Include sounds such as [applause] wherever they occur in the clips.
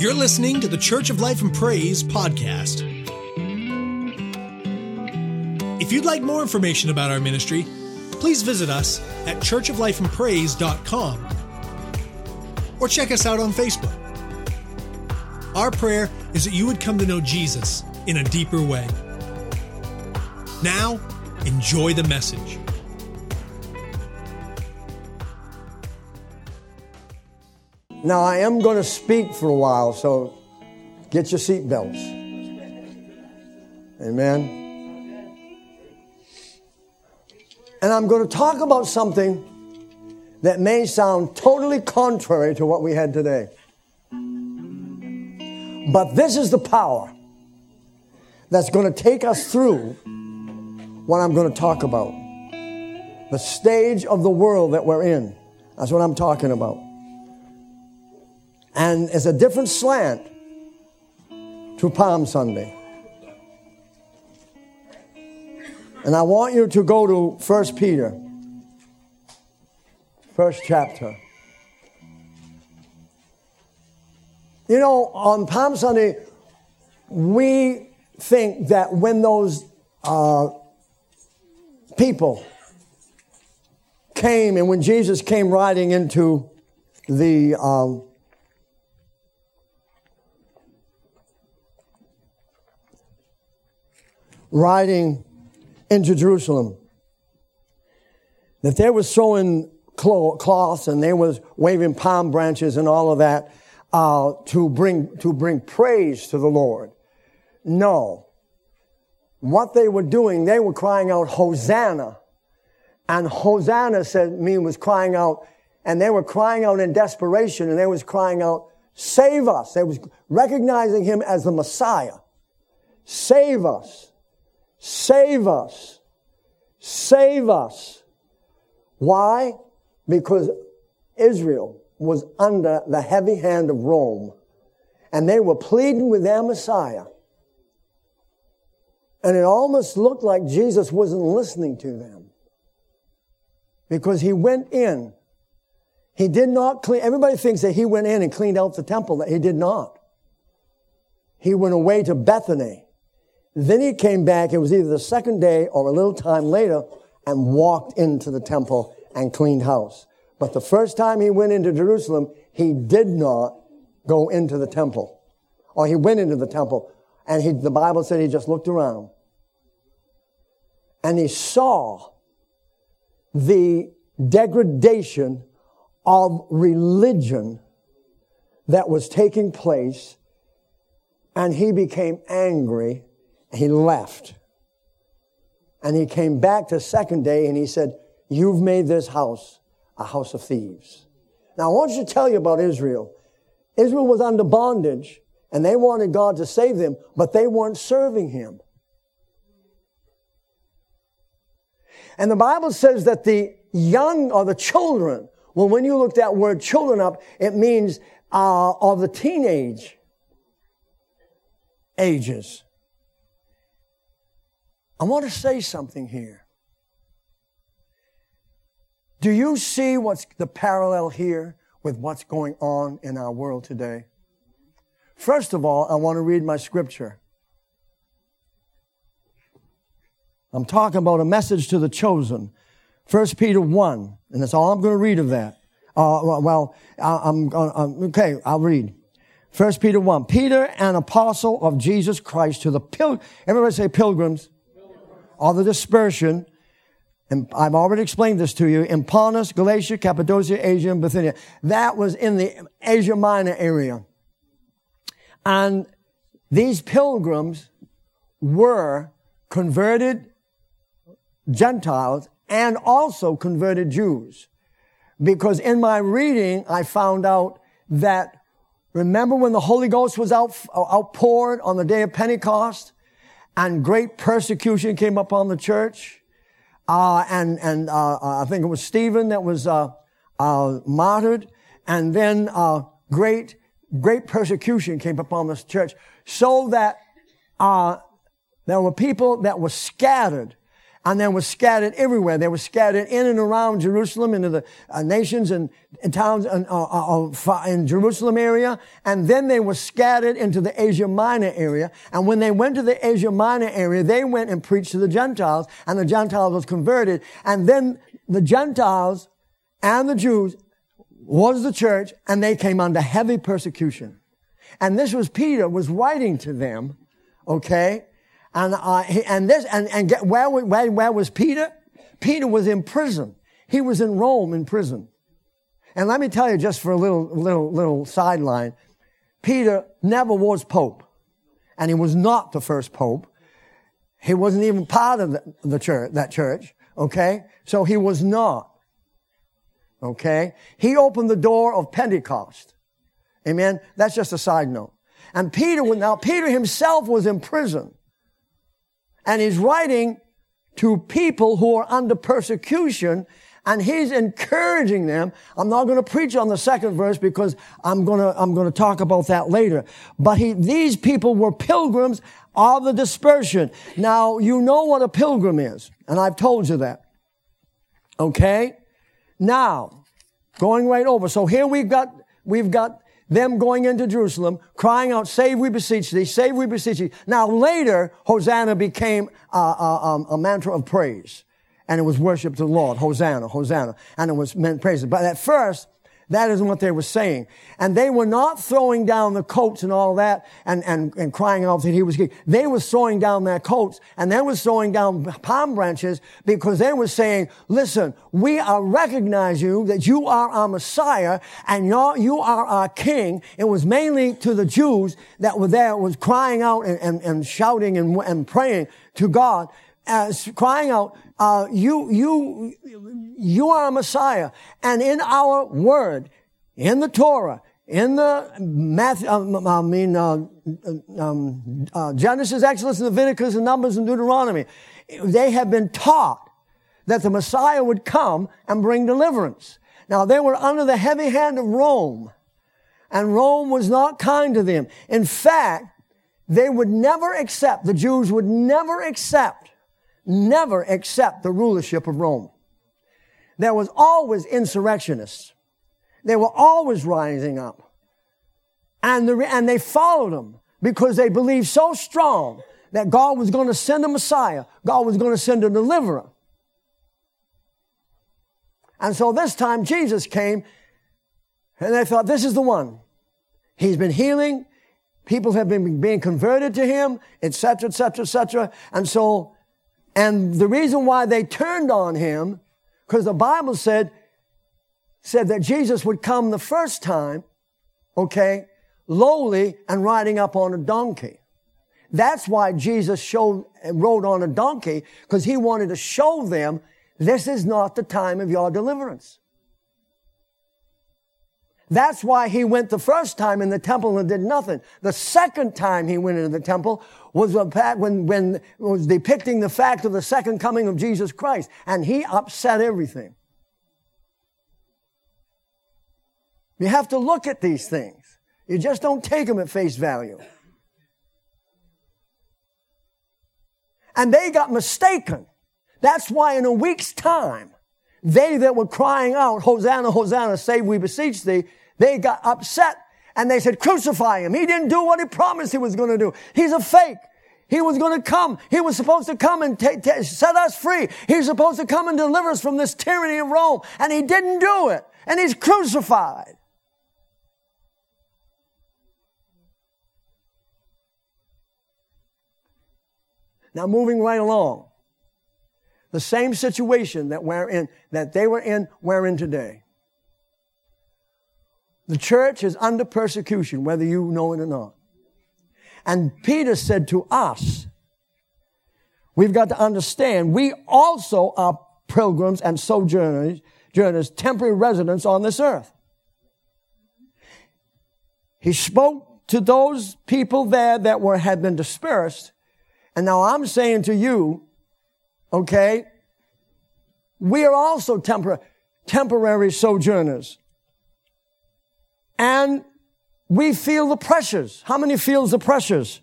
You're listening to the Church of Life and Praise podcast. If you'd like more information about our ministry, please visit us at churchoflifeandpraise.com or check us out on Facebook. Our prayer is that you would come to know Jesus in a deeper way. Now, enjoy the message. Now, I am going to speak for a while, so get your seatbelts. Amen. And I'm going to talk about something that may sound totally contrary to what we had today. But this is the power that's going to take us through what I'm going to talk about. The stage of the world that we're in. That's what I'm talking about. And it's a different slant to Palm Sunday. And I want you to go to 1 Peter, first chapter. You know, on Palm Sunday, we think that when those uh, people came and when Jesus came riding into the um, riding into Jerusalem, that they were sewing cloths and they was waving palm branches and all of that uh, to bring to bring praise to the Lord. No, what they were doing, they were crying out Hosanna, and Hosanna said me was crying out, and they were crying out in desperation, and they was crying out, "Save us!" They was recognizing him as the Messiah. Save us. Save us. Save us. Why? Because Israel was under the heavy hand of Rome and they were pleading with their Messiah. And it almost looked like Jesus wasn't listening to them because he went in. He did not clean, everybody thinks that he went in and cleaned out the temple, that he did not. He went away to Bethany then he came back, it was either the second day or a little time later, and walked into the temple and cleaned house. But the first time he went into Jerusalem, he did not go into the temple. Or he went into the temple, and he, the Bible said he just looked around. And he saw the degradation of religion that was taking place, and he became angry he left. And he came back the second day and he said, You've made this house a house of thieves. Now, I want you to tell you about Israel. Israel was under bondage and they wanted God to save them, but they weren't serving Him. And the Bible says that the young or the children, well, when you look that word children up, it means uh, of the teenage ages. I want to say something here. Do you see what's the parallel here with what's going on in our world today? First of all, I want to read my scripture. I'm talking about a message to the chosen. 1 Peter 1, and that's all I'm going to read of that. Uh, well, I'm, I'm, okay, I'll read. 1 Peter 1. Peter, an apostle of Jesus Christ to the pil- everybody say pilgrims all the dispersion, and I've already explained this to you, in Pontus, Galatia, Cappadocia, Asia, and Bithynia. That was in the Asia Minor area. And these pilgrims were converted Gentiles and also converted Jews. Because in my reading, I found out that remember when the Holy Ghost was out, outpoured on the day of Pentecost? And great persecution came upon the church. Uh, and and uh, uh, I think it was Stephen that was uh, uh martyred, and then uh, great great persecution came upon this church, so that there were people that were scattered, and they were scattered everywhere. They were scattered in and around Jerusalem, into the uh, nations and, and towns and, uh, uh, uh in Jerusalem area. And then they were scattered into the Asia Minor area. And when they went to the Asia Minor area, they went and preached to the Gentiles, and the Gentiles was converted. And then the Gentiles and the Jews was the church, and they came under heavy persecution. And this was Peter was writing to them, okay? And, uh, he, and this, and, and get, where, where, where was Peter? Peter was in prison. He was in Rome in prison. And let me tell you just for a little, little, little sideline, Peter never was Pope. And he was not the first Pope. He wasn't even part of the, the church, that church. Okay? So he was not. Okay? He opened the door of Pentecost. Amen? That's just a side note. And Peter, now Peter himself was in prison. And he's writing to people who are under persecution and he's encouraging them. I'm not going to preach on the second verse because I'm going to, I'm going to talk about that later. But he, these people were pilgrims of the dispersion. Now, you know what a pilgrim is, and I've told you that. Okay? Now, going right over. So here we've got, we've got them going into Jerusalem, crying out, save we beseech thee, save we beseech thee. Now later, Hosanna became a, a, um, a mantra of praise. And it was worship to the Lord. Hosanna, Hosanna. And it was meant praise. But at first, that isn't what they were saying. And they were not throwing down the coats and all that and, and, and crying out that he was king. They were throwing down their coats and they were throwing down palm branches because they were saying, listen, we are recognize you that you are our Messiah and you are our king. It was mainly to the Jews that were there, was crying out and, and, and shouting and, and praying to God uh, as crying out, uh, you, you, you are a Messiah. And in our word, in the Torah, in the Matthew, um, I mean, uh, um, uh, Genesis, Exodus, Leviticus, and Numbers, and Deuteronomy, they have been taught that the Messiah would come and bring deliverance. Now, they were under the heavy hand of Rome, and Rome was not kind to them. In fact, they would never accept, the Jews would never accept never accept the rulership of Rome. There was always insurrectionists. They were always rising up. And, the, and they followed them because they believed so strong that God was going to send a Messiah. God was going to send a deliverer. And so this time Jesus came and they thought, this is the one. He's been healing. People have been being converted to him, etc., etc., etc. And so and the reason why they turned on him, because the Bible said, said that Jesus would come the first time, okay, lowly and riding up on a donkey. That's why Jesus showed, rode on a donkey, because he wanted to show them this is not the time of your deliverance. That's why he went the first time in the temple and did nothing. The second time he went into the temple was when, when was depicting the fact of the second coming of Jesus Christ. And he upset everything. You have to look at these things. You just don't take them at face value. And they got mistaken. That's why in a week's time, they that were crying out, Hosanna, Hosanna, save we beseech thee, they got upset and they said, crucify him. He didn't do what he promised he was going to do. He's a fake. He was going to come. He was supposed to come and t- t- set us free. He was supposed to come and deliver us from this tyranny of Rome. And he didn't do it. And he's crucified. Now moving right along. The same situation that we're in, that they were in, we're in today. The church is under persecution, whether you know it or not. And Peter said to us, we've got to understand, we also are pilgrims and sojourners, journers, temporary residents on this earth. He spoke to those people there that were, had been dispersed. And now I'm saying to you, okay, we are also tempor- temporary sojourners and we feel the pressures. How many feels the pressures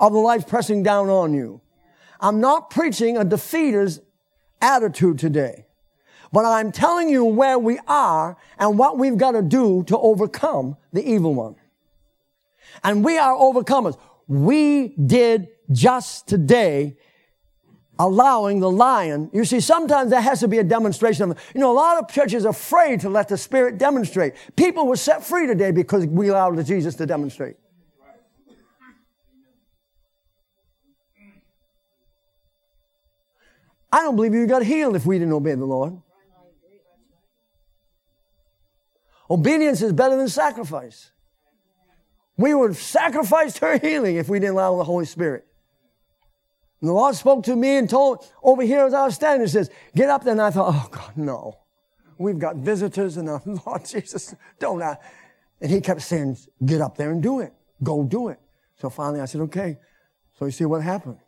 of the life pressing down on you? I'm not preaching a defeater's attitude today. But I'm telling you where we are and what we've got to do to overcome the evil one. And we are overcomers. We did just today allowing the lion. You see, sometimes there has to be a demonstration of, you know, a lot of churches are afraid to let the Spirit demonstrate. People were set free today because we allowed Jesus to demonstrate. I don't believe you got healed if we didn't obey the Lord. Obedience is better than sacrifice. We would have sacrificed her healing if we didn't allow the Holy Spirit. And the Lord spoke to me and told, over here as I was standing, says, get up there. And I thought, oh God, no. We've got visitors and uh, [laughs] Lord Jesus, don't I? And he kept saying, get up there and do it. Go do it. So finally I said, okay. So you see what happened?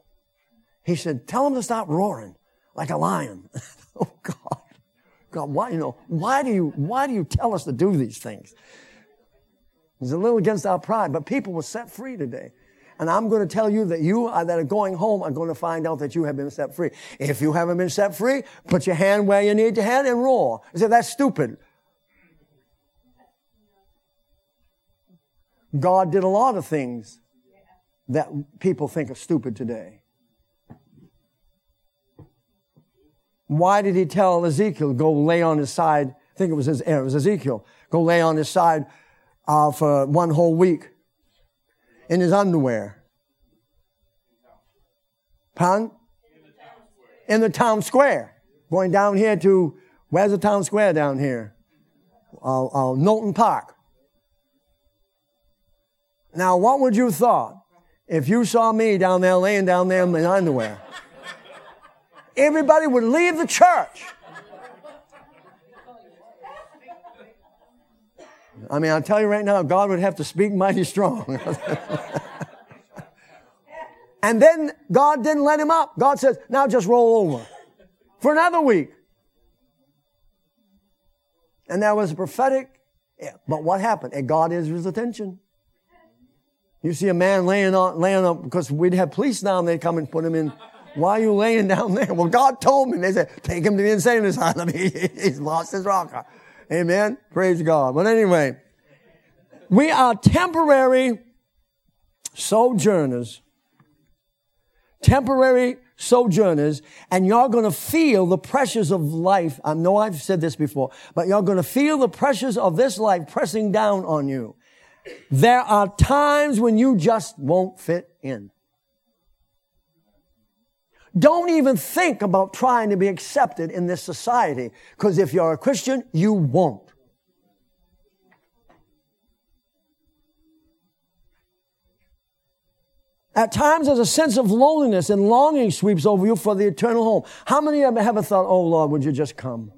He said, tell him to stop roaring like a lion. [laughs] oh God. God, why, you know, why do you, why do you tell us to do these things? It's a little against our pride, but people were set free today. And I'm going to tell you that you are, that are going home are going to find out that you have been set free. If you haven't been set free, put your hand where you need your hand and roar. I said, that's stupid. God did a lot of things that people think are stupid today. Why did he tell Ezekiel, go lay on his side? I think it was, his, it was Ezekiel. Go lay on his side uh, for one whole week in his underwear. Pun? In the town square. Going down here to, where's the town square down here? Uh, uh, Knowlton Park. Now, what would you thought if you saw me down there laying down there in my underwear? Everybody would leave the church. I mean, I'll tell you right now, God would have to speak mighty strong. [laughs] and then God didn't let him up. God says, now just roll over for another week. And that was a prophetic. But what happened? It got his attention. You see a man laying on, laying up, because we'd have police down there come and put him in. Why are you laying down there? Well, God told me. They said, take him to the insane asylum. [laughs] he's lost his rocker. Amen. Praise God. But anyway, we are temporary sojourners. Temporary sojourners, and you're going to feel the pressures of life. I know I've said this before, but you're going to feel the pressures of this life pressing down on you. There are times when you just won't fit in. Don't even think about trying to be accepted in this society, because if you're a Christian, you won't. At times, there's a sense of loneliness and longing sweeps over you for the eternal home. How many of you ever thought, oh Lord, would you just come?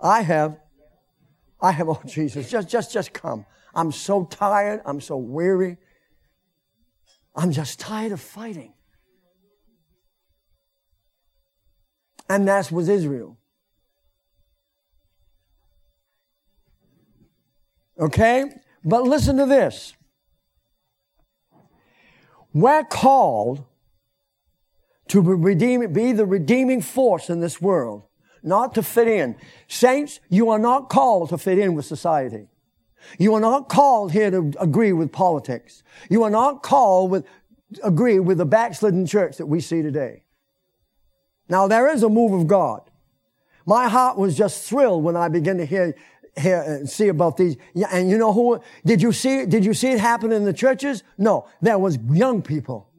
I have. I have, [laughs] oh Jesus, just, just, just come. I'm so tired. I'm so weary. I'm just tired of fighting. And that was Israel. Okay? But listen to this. We're called to redeem, be the redeeming force in this world, not to fit in. Saints, you are not called to fit in with society. You are not called here to agree with politics. You are not called with, agree with the backslidden church that we see today. Now there is a move of God. My heart was just thrilled when I began to hear, hear and see about these. And you know who, did you see, did you see it happen in the churches? No, there was young people.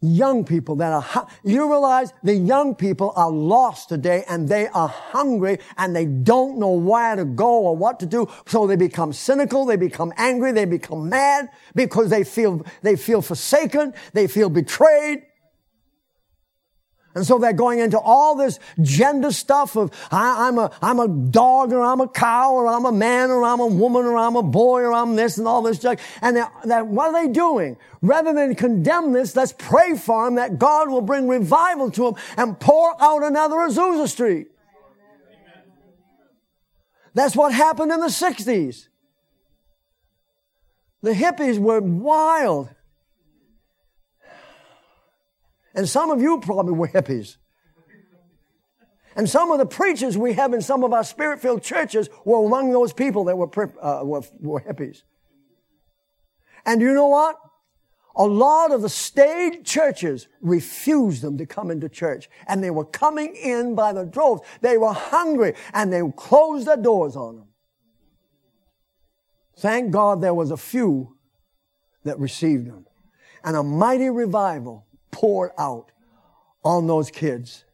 Young people that are, you realize the young people are lost today and they are hungry and they don't know where to go or what to do. So they become cynical, they become angry, they become mad because they feel, they feel forsaken, they feel betrayed. And so they're going into all this gender stuff of I, am a I'm a dog or I'm a cow or I'm a man or I'm a woman or I'm a boy or I'm this and all this stuff. And that what are they doing? Rather than condemn this, let's pray for them that God will bring revival to them and pour out another Azusa Street. That's what happened in the 60s. The hippies were wild. And some of you probably were hippies. And some of the preachers we have in some of our spirit filled churches were among those people that were, uh, were, were hippies. And you know what? A lot of the state churches refused them to come into church. And they were coming in by the droves. They were hungry and they closed their doors on them. Thank God there was a few that received them. And a mighty revival poured out on those kids.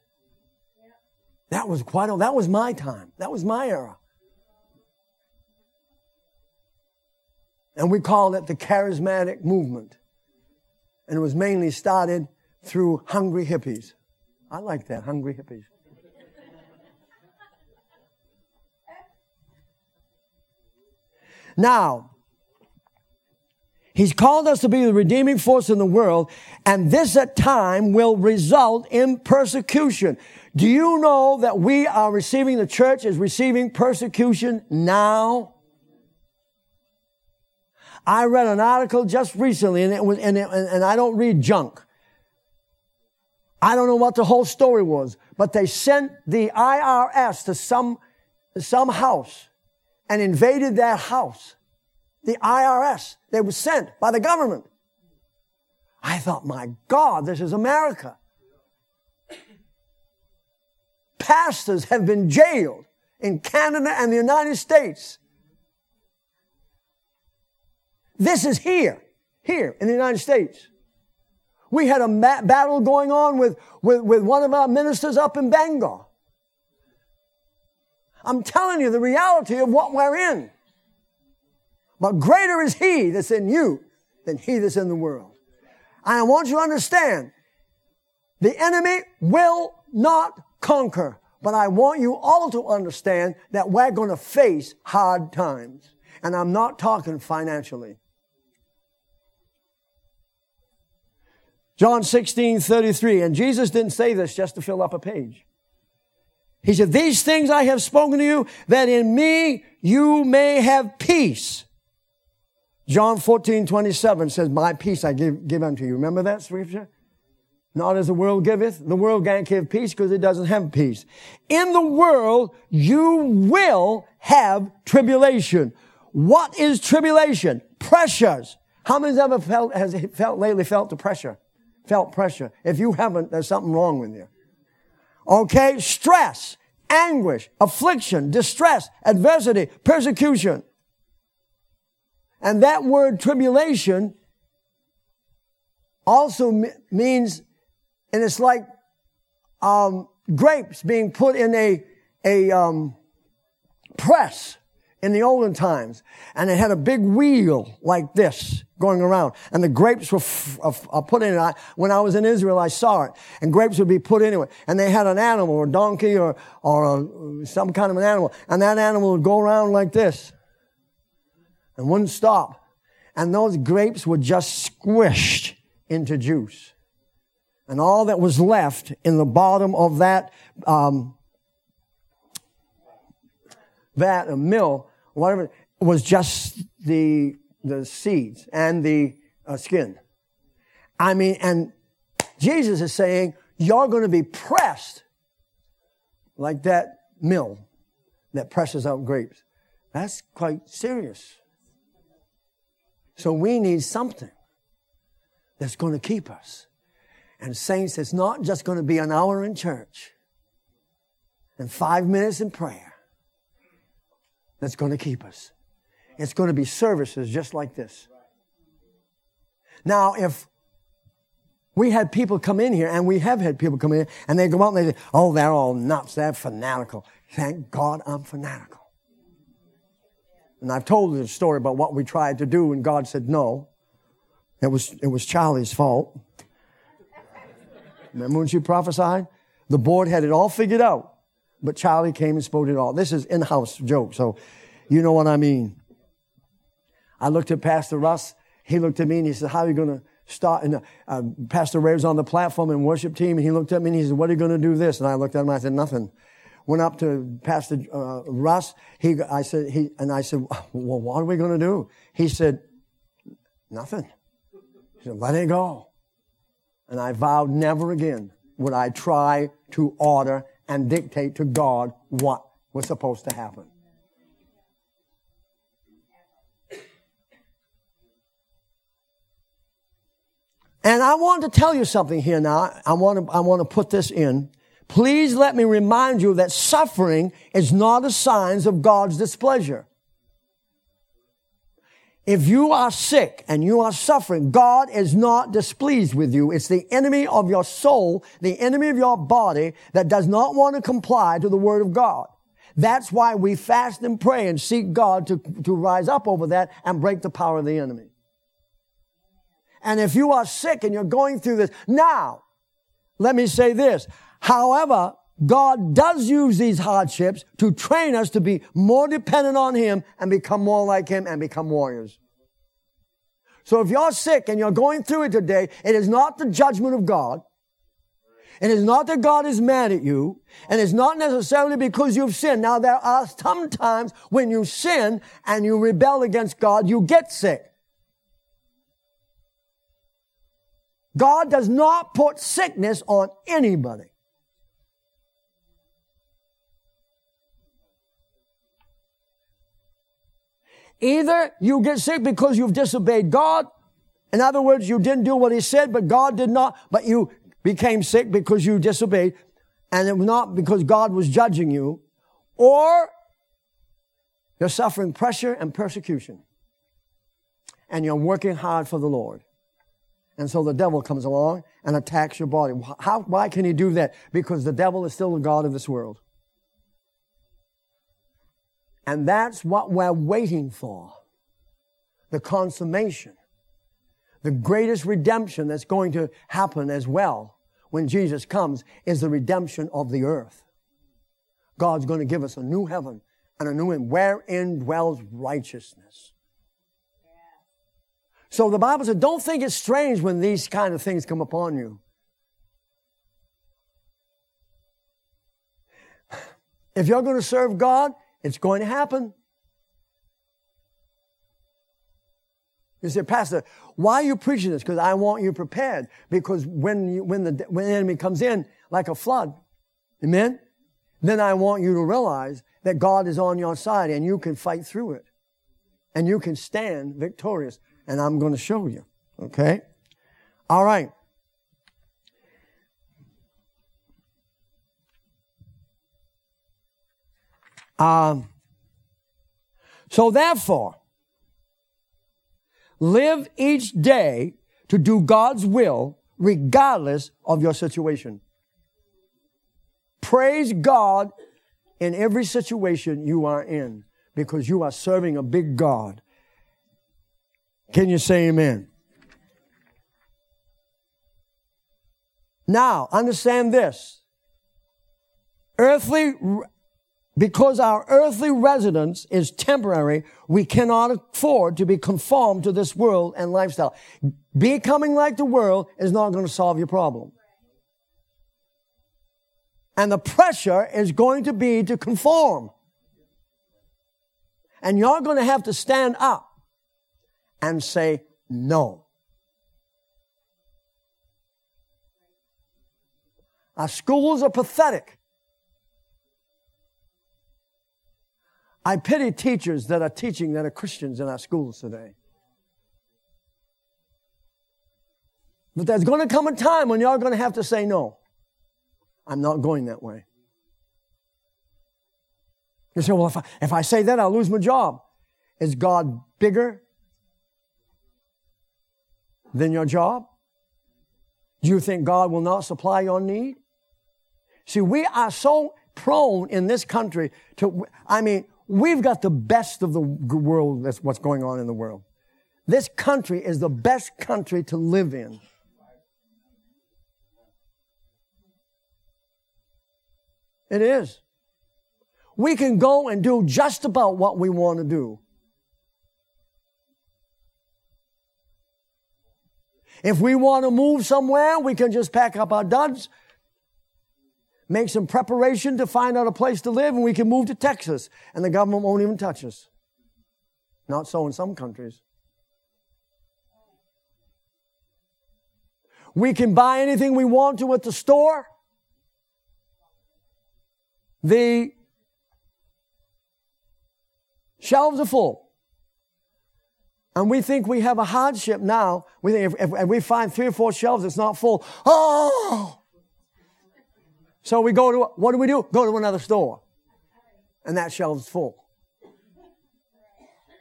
That was quite, a, that was my time. That was my era. And we called it the charismatic movement. And it was mainly started through hungry hippies. I like that, hungry hippies. Now, He's called us to be the redeeming force in the world, and this at time will result in persecution. Do you know that we are receiving, the church is receiving persecution now? I read an article just recently, and it was, and, it, and I don't read junk. I don't know what the whole story was, but they sent the IRS to some, some house and invaded that house. The IRS. They were sent by the government. I thought, my God, this is America. Pastors have been jailed in Canada and the United States. This is here, here in the United States. We had a ma- battle going on with, with, with one of our ministers up in Bangor. I'm telling you the reality of what we're in. But greater is He that's in you than He that's in the world. And I want you to understand, the enemy will not conquer. But I want you all to understand that we're going to face hard times. And I'm not talking financially. John 16, 33. And Jesus didn't say this just to fill up a page. He said, these things I have spoken to you that in me you may have peace. John 14, 27 says, my peace I give, give unto you. Remember that scripture? Not as the world giveth. The world can't give peace because it doesn't have peace. In the world, you will have tribulation. What is tribulation? Pressures. How many ever felt, has felt lately felt the pressure? Felt pressure. If you haven't, there's something wrong with you. Okay? Stress, anguish, affliction, distress, adversity, persecution. And that word tribulation also means and it's like um, grapes being put in a a um, press in the olden times, and it had a big wheel like this going around, and the grapes were f- uh, put in it. When I was in Israel, I saw it, and grapes would be put into it, and they had an animal, or a donkey, or or a, some kind of an animal, and that animal would go around like this, and wouldn't stop, and those grapes were just squished into juice and all that was left in the bottom of that um, a mill, whatever, was just the the seeds and the uh, skin. I mean, and Jesus is saying you're going to be pressed like that mill that presses out grapes. That's quite serious. So we need something that's going to keep us. And saints, it's not just going to be an hour in church and five minutes in prayer that's going to keep us. It's going to be services just like this. Now, if we had people come in here, and we have had people come in, and they go out and they say, oh, they're all nuts, they're fanatical. Thank God I'm fanatical. And I've told you the story about what we tried to do, and God said no. It was, it was Charlie's fault. [laughs] Remember when she prophesied? The board had it all figured out, but Charlie came and spoke it all. This is in-house joke, so you know what I mean. I looked at Pastor Russ. He looked at me and he said, how are you going to start? And uh, Pastor Ray was on the platform and worship team, and he looked at me and he said, what are you going to do this? And I looked at him and I said, nothing. Went up to Pastor uh, Russ. He, I said, he, and I said, well, what are we going to do? He said, nothing. He said, let it go. And I vowed never again would I try to order and dictate to God what was supposed to happen. And I want to tell you something here now. I want to, I want to put this in. Please let me remind you that suffering is not a sign of God's displeasure. If you are sick and you are suffering, God is not displeased with you. It's the enemy of your soul, the enemy of your body that does not want to comply to the word of God. That's why we fast and pray and seek God to, to rise up over that and break the power of the enemy. And if you are sick and you're going through this, now, let me say this. However, God does use these hardships to train us to be more dependent on Him and become more like Him and become warriors. So if you're sick and you're going through it today, it is not the judgment of God. It is not that God is mad at you, and it's not necessarily because you've sinned. Now, there are some times when you sin and you rebel against God, you get sick. God does not put sickness on anybody. Either you get sick because you've disobeyed God. In other words, you didn't do what he said, but God did not, but you became sick because you disobeyed and it was not because God was judging you or you're suffering pressure and persecution and you're working hard for the Lord. And so the devil comes along and attacks your body. How, why can he do that? Because the devil is still the God of this world. And that's what we're waiting for. The consummation. The greatest redemption that's going to happen as well when Jesus comes is the redemption of the earth. God's going to give us a new heaven and a new one wherein dwells righteousness. So the Bible said, don't think it's strange when these kind of things come upon you. [sighs] If you're going to serve God, it's going to happen. You say, Pastor, why are you preaching this? Because I want you prepared. Because when you, when the, when the enemy comes in like a flood, amen? Then I want you to realize that God is on your side and you can fight through it. And you can stand victorious. And I'm going to show you. Okay? All right. Um, so therefore, live each day to do God's will regardless of your situation. Praise God in every situation you are in because you are serving a big God. Can you say amen? Now, understand this. Earthly because our earthly residence is temporary, we cannot afford to be conformed to this world and lifestyle. Becoming like the world is not going to solve your problem. And the pressure is going to be to conform. And you're going to have to stand up and say no. Our schools are pathetic. I pity teachers that are teaching that are Christians in our schools today. But there's going to come a time when y'all are going to have to say no. I'm not going that way. You say, well, if I, if I say that, I'll lose my job. Is God bigger than your job? Do you think God will not supply your need? See, we are so prone in this country to, I mean, We've got the best of the world. That's what's going on in the world. This country is the best country to live in. It is. We can go and do just about what we want to do. If we want to move somewhere, we can just pack up our duds make some preparation to find out a place to live, and we can move to Texas, and the government won't even touch us. Not so in some countries. We can buy anything we want to at the store. the shelves are full. And we think we have a hardship now. We think if, if, if we find three or four shelves, it's not full. Oh! So we go to, what do we do? Go to another store. And that shelf's full.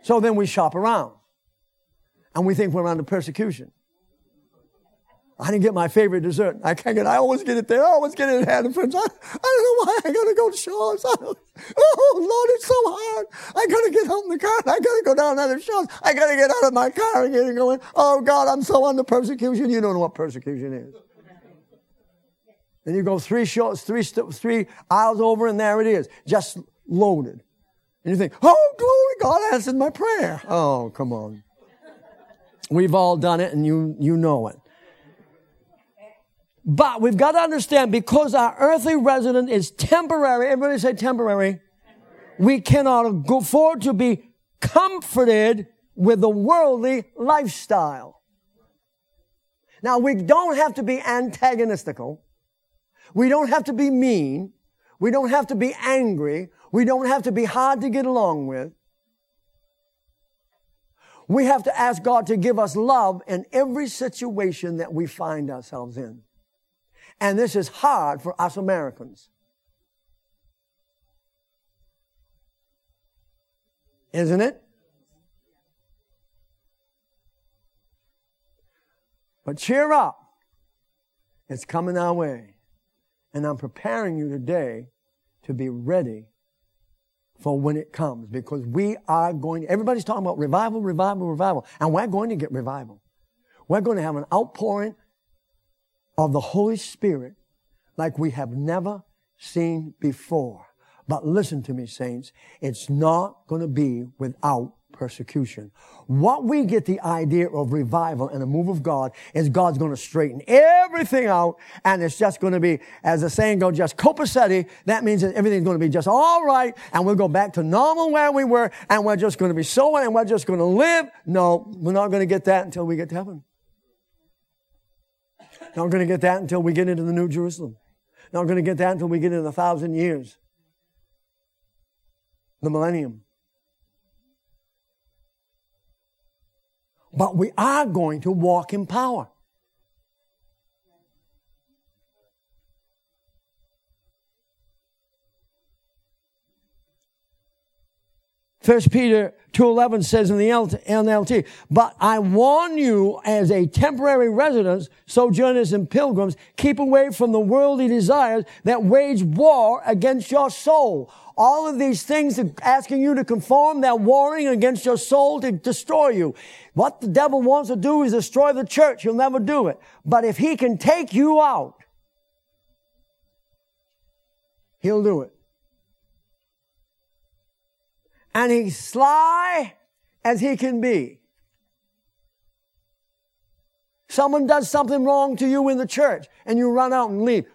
So then we shop around. And we think we're under persecution. I didn't get my favorite dessert. I can't get, I always get it there. I always get it at Hannaford's. I, I don't know why I gotta go to Shaw's. oh Lord, it's so hard. I gotta get home in the car. I gotta go down another Shaw's. I gotta get out of my car and get going. Oh God, I'm so under persecution. You don't know what persecution is. Then you go three shorts, three, three aisles over and there it is. Just loaded. And you think, oh glory, God answered my prayer. Oh, come on. We've all done it and you, you know it. But we've got to understand because our earthly residence is temporary, everybody say temporary, we cannot afford to be comforted with the worldly lifestyle. Now we don't have to be antagonistical. We don't have to be mean. We don't have to be angry. We don't have to be hard to get along with. We have to ask God to give us love in every situation that we find ourselves in. And this is hard for us Americans. Isn't it? But cheer up. It's coming our way. And I'm preparing you today to be ready for when it comes because we are going, everybody's talking about revival, revival, revival. And we're going to get revival. We're going to have an outpouring of the Holy Spirit like we have never seen before. But listen to me, saints. It's not going to be without persecution. What we get the idea of revival and a move of God is God's going to straighten everything out and it's just going to be, as the saying goes, just copacetti. That means that everything's going to be just all right and we'll go back to normal where we were and we're just going to be sowing and we're just going to live. No, we're not going to get that until we get to heaven. Not going to get that until we get into the New Jerusalem. Not going to get that until we get into the thousand years. The millennium. But we are going to walk in power. First Peter 2.11 says in the NLT, but I warn you as a temporary residence, sojourners and pilgrims, keep away from the worldly desires that wage war against your soul. All of these things are asking you to conform, they're warring against your soul to destroy you. What the devil wants to do is destroy the church. He'll never do it. But if he can take you out, he'll do it and he's sly as he can be. Someone does something wrong to you in the church and you run out and leave.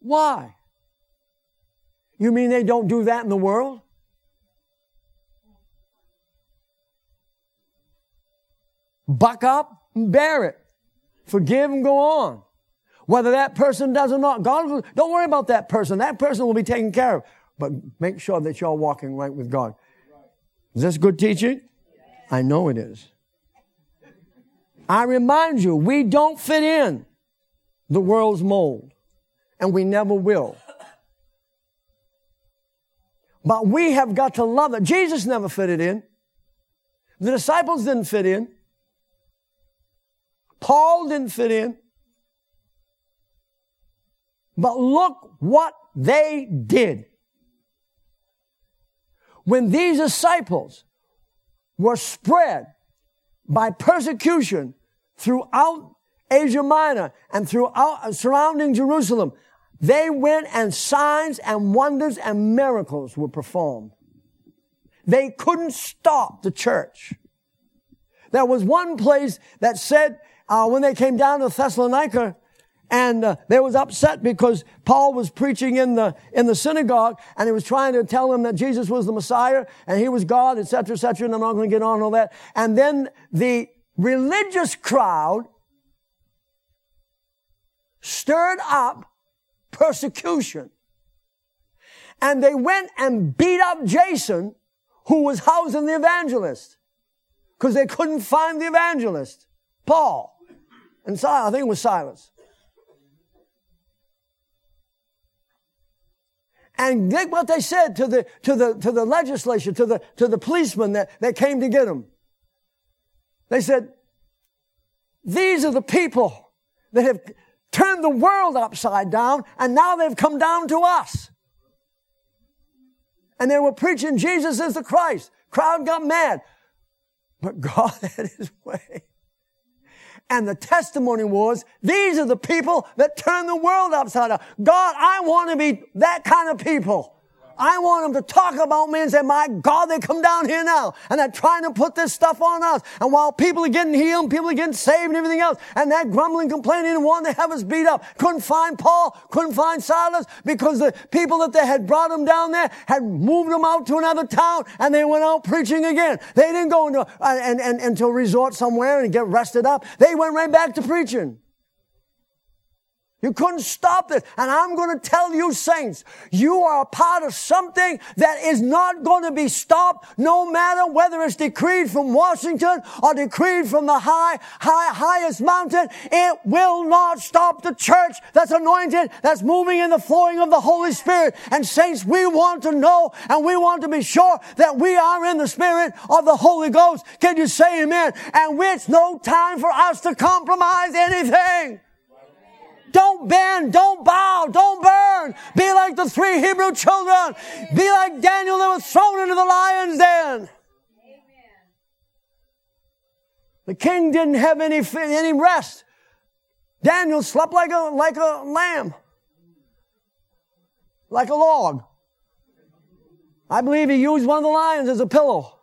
Why? You mean they don't do that in the world? Buck up and bear it. Forgive and go on. Whether that person does or not, God will, don't worry about that person. That person will be taken care of. But make sure that you're walking right with God. Is this good teaching? I know it is. I remind you, we don't fit in the world's mold, and we never will. But we have got to love it. Jesus never fitted in. The disciples didn't fit in. Paul didn't fit in. But look what they did when these disciples were spread by persecution throughout Asia Minor and throughout surrounding Jerusalem, they went and signs and wonders and miracles were performed. They couldn't stop the church. There was one place that said, uh, when they came down to Thessalonica, and uh, they was upset because Paul was preaching in the in the synagogue and he was trying to tell them that Jesus was the Messiah and he was God, etc., etc. And I'm not going to get on all that. And then the religious crowd stirred up persecution. And they went and beat up Jason, who was housing the evangelist. Because they couldn't find the evangelist. Paul. And Silas, I think it was Silas. And think what they said to the, to the, to the legislature, to the, to the policemen that, that came to get them. They said, these are the people that have turned the world upside down and now they've come down to us. And they were preaching Jesus is the Christ. Crowd got mad. But [laughs] God had his way. And the testimony was, these are the people that turn the world upside down. God, I want to be that kind of people. I want them to talk about me and say, my God, they come down here now and they're trying to put this stuff on us. And while people are getting healed, people are getting saved and everything else, and they're grumbling, complaining, and wanting to have us beat up. Couldn't find Paul, couldn't find Silas because the people that they had brought them down there had moved them out to another town and they went out preaching again. They didn't go into, uh, and, and, and to a resort somewhere and get rested up. They went right back to preaching. You couldn't stop this. And I'm going to tell you, saints, you are a part of something that is not going to be stopped no matter whether it's decreed from Washington or decreed from the high, high, highest mountain. It will not stop the church that's anointed, that's moving in the flowing of the Holy Spirit. And saints, we want to know and we want to be sure that we are in the Spirit of the Holy Ghost. Can you say amen? And it's no time for us to compromise anything. Don't bend, don't bow, don't burn. Be like the three Hebrew children. Be like Daniel that was thrown into the lion's den. The king didn't have any, any rest. Daniel slept like a, like a lamb. Like a log. I believe he used one of the lions as a pillow.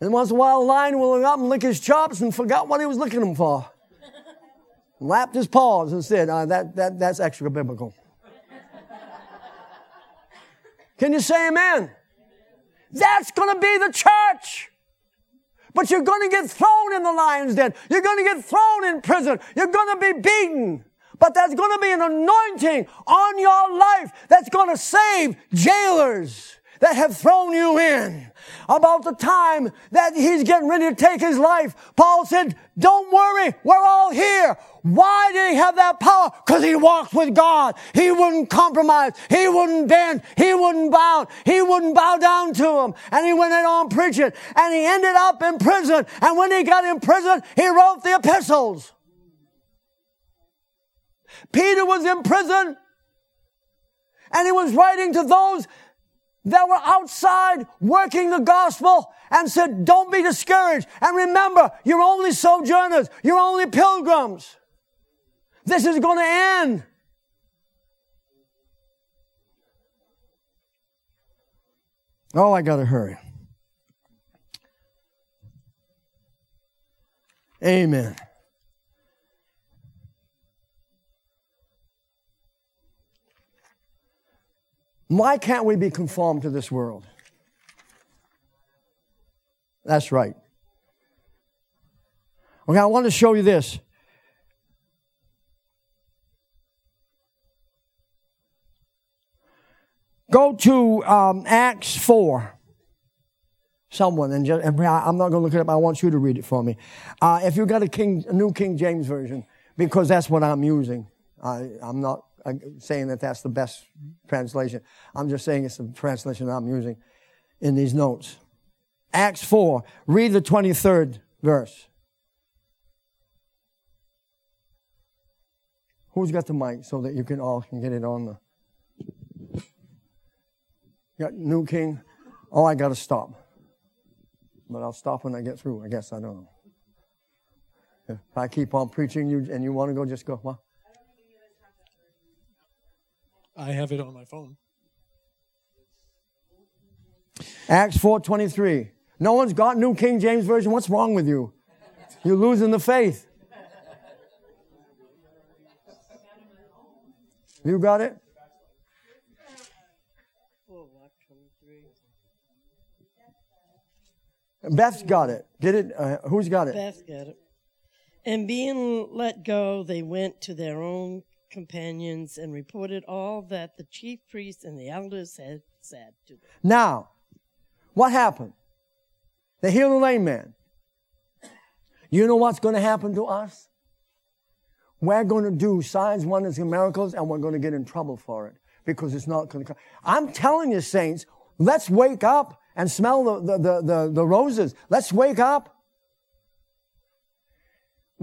And once in a while, a lion will look up and lick his chops and forgot what he was licking them for lapped his paws and said, uh, that, that, that's extra biblical. Can you say amen? That's going to be the church. But you're going to get thrown in the lion's den. You're going to get thrown in prison. You're going to be beaten. But there's going to be an anointing on your life that's going to save jailers that have thrown you in. About the time that he's getting ready to take his life, Paul said, don't worry, we're all here. Why did he have that power? Because he walked with God. He wouldn't compromise. He wouldn't bend. He wouldn't bow. He wouldn't bow down to him. And he went on preaching. And he ended up in prison. And when he got in prison, he wrote the epistles. Peter was in prison. And he was writing to those that were outside working the gospel and said, don't be discouraged. And remember, you're only sojourners. You're only pilgrims. This is going to end. Oh, I got to hurry. Amen. Why can't we be conformed to this world? That's right. Okay, I want to show you this. Go to um, Acts 4. Someone, and, just, I'm not going to look it up. I want you to read it for me. Uh, if you've got a, King, a New King James Version, because that's what I'm using. I, I'm not saying that that's the best translation. I'm just saying it's the translation I'm using in these notes. Acts 4, read the 23rd verse. Who's got the mic so that you can all can get it on the Got New King. Oh, I got to stop. But I'll stop when I get through. I guess I don't know. If I keep on preaching you and you want to go, just go. What? I have it on my phone. Acts 4:23. No one's got New King James Version. What's wrong with you? You're losing the faith. You got it? Beth's got it. Get it? Uh, who's got it? Beth got it. And being let go, they went to their own companions and reported all that the chief priests and the elders had said to them. Now, what happened? They healed the lame man. You know what's going to happen to us? We're going to do signs, wonders, and miracles, and we're going to get in trouble for it because it's not going to come. I'm telling you, saints, let's wake up and smell the, the, the, the, the roses. Let's wake up.